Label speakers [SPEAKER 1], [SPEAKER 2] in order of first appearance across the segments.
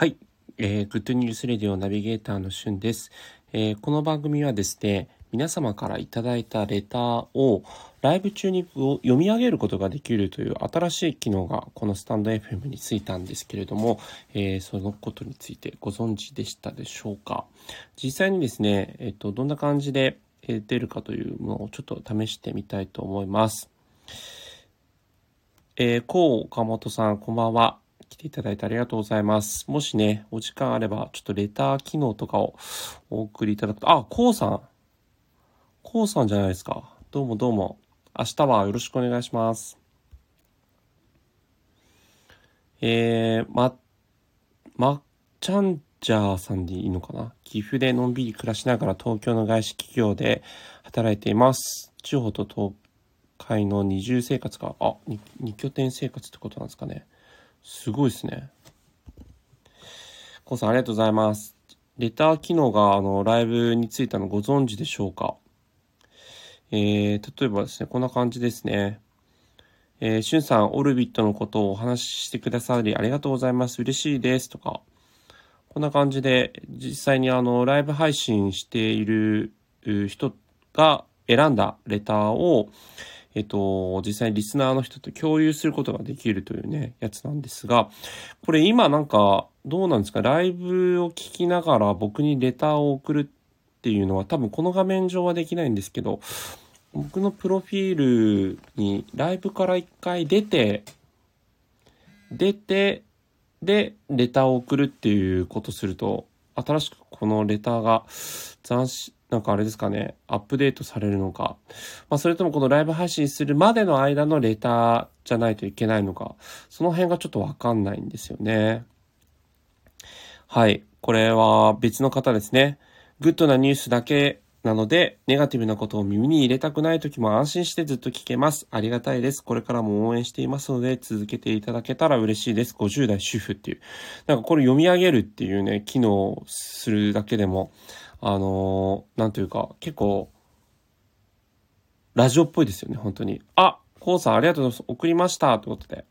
[SPEAKER 1] はい、えー、グッドニュースレディオナビゲーターのしゅんです、えー、この番組はですね、皆様からいただいたレターをライブ中に読み上げることができるという新しい機能がこのスタンド FM についたんですけれども、えー、そのことについてご存知でしたでしょうか実際にですね、えっ、と、どんな感じで出るかというのをちょっと試してみたいと思います。えー、こう岡本さん、こんばんは。来ていただいてありがとうございます。もしね、お時間あれば、ちょっとレター機能とかをお送りいただくと、あ、こうさん。こうさんじゃないですか。どうもどうも。明日はよろしくお願いします。えー、ま、まっちゃんじゃーさんでいいのかな？岐阜でのんびり暮らしながら東京の外資企業で働いています。地方と東海の二重生活が、あ、二拠点生活ってことなんですかね。すごいですね。コウさんありがとうございます。レター機能があのライブについたのご存知でしょうか？えー、例えばですね、こんな感じですね。えー、しゅんさん、オルビットのことをお話ししてくださりありがとうございます。嬉しいです。とか、こんな感じで、実際にあの、ライブ配信している人が選んだレターを、えっと、実際にリスナーの人と共有することができるというね、やつなんですが、これ今なんか、どうなんですか？ライブを聞きながら僕にレターを送るっていうのは多分この画面上はできないんですけど、僕のプロフィールにライブから一回出て、出て、で、レターを送るっていうことすると、新しくこのレターが斬新、なんかあれですかね、アップデートされるのか、まあそれともこのライブ配信するまでの間のレターじゃないといけないのか、その辺がちょっとわかんないんですよね。はい。これは別の方ですね。グッドなニュースだけなので、ネガティブなことを耳に入れたくない時も安心してずっと聞けます。ありがたいです。これからも応援していますので、続けていただけたら嬉しいです。50代主婦っていう。なんかこれ読み上げるっていうね、機能するだけでも、あのー、なんというか、結構、ラジオっぽいですよね、本当に。あ、コウさんありがとうございます。送りました。ということで。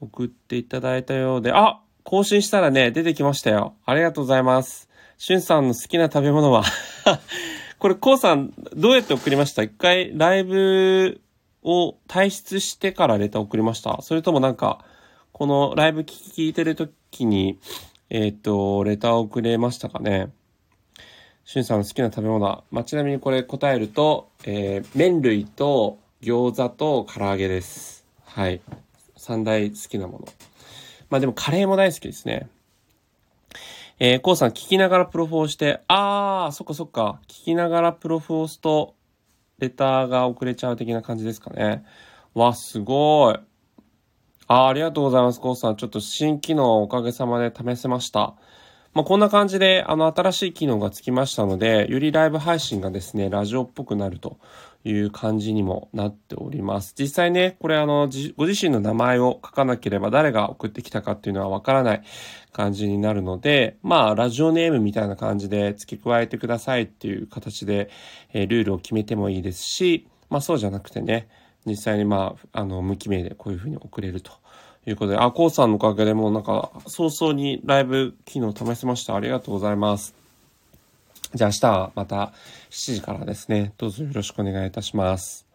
[SPEAKER 1] 送っていただいたようで、あ更新したらね、出てきましたよ。ありがとうございます。しゅんさんの好きな食べ物は？これ、コウさん、どうやって送りました？一回、ライブを退出してからレター送りましたそれともなんか、このライブ聞いてる時に、えっ、ー、と、レターを送れましたかね？しゅんさんの好きな食べ物は、まあ、ちなみにこれ答えると、えー、麺類と餃子と唐揚げです。はい。三大好きなもの。まあでもカレーも大好きですね。えー、こうさん聞きながらプロフをして、あー、そっかそっか。聞きながらプロフを押すと、レターが遅れちゃう的な感じですかね。わ、すごい。あありがとうございます、コウさん。ちょっと新機能おかげさまで試せました。まあ、こんな感じで、あの、新しい機能がつきましたので、よりライブ配信がですね、ラジオっぽくなるという感じにもなっております。実際ね、これあの、ご自身の名前を書かなければ誰が送ってきたかっていうのはわからない感じになるので、まあ、ラジオネームみたいな感じで付け加えてくださいっていう形で、えー、ルールを決めてもいいですし、まあ、そうじゃなくてね、実際にまあ、あの、無記名でこういうふうに送れるということで、あ、こうさんのおかげでもうなんか、早々にライブ機能試せました。ありがとうございます。じゃあ明日はまた7時からですね、どうぞよろしくお願いいたします。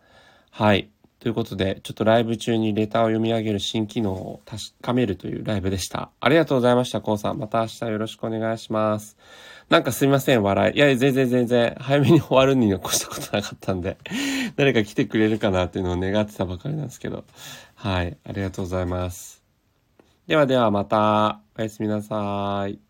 [SPEAKER 1] はい。ということで、ちょっとライブ中にレターを読み上げる新機能を確かめるというライブでした。ありがとうございました、こうさん。また明日よろしくお願いします。なんかすいません、笑い。いや、全然全然、早めに終わるに越したことなかったんで、誰か来てくれるかなっていうのを願ってたばかりなんですけど。はい、ありがとうございます。ではではまた、おやすみなさい。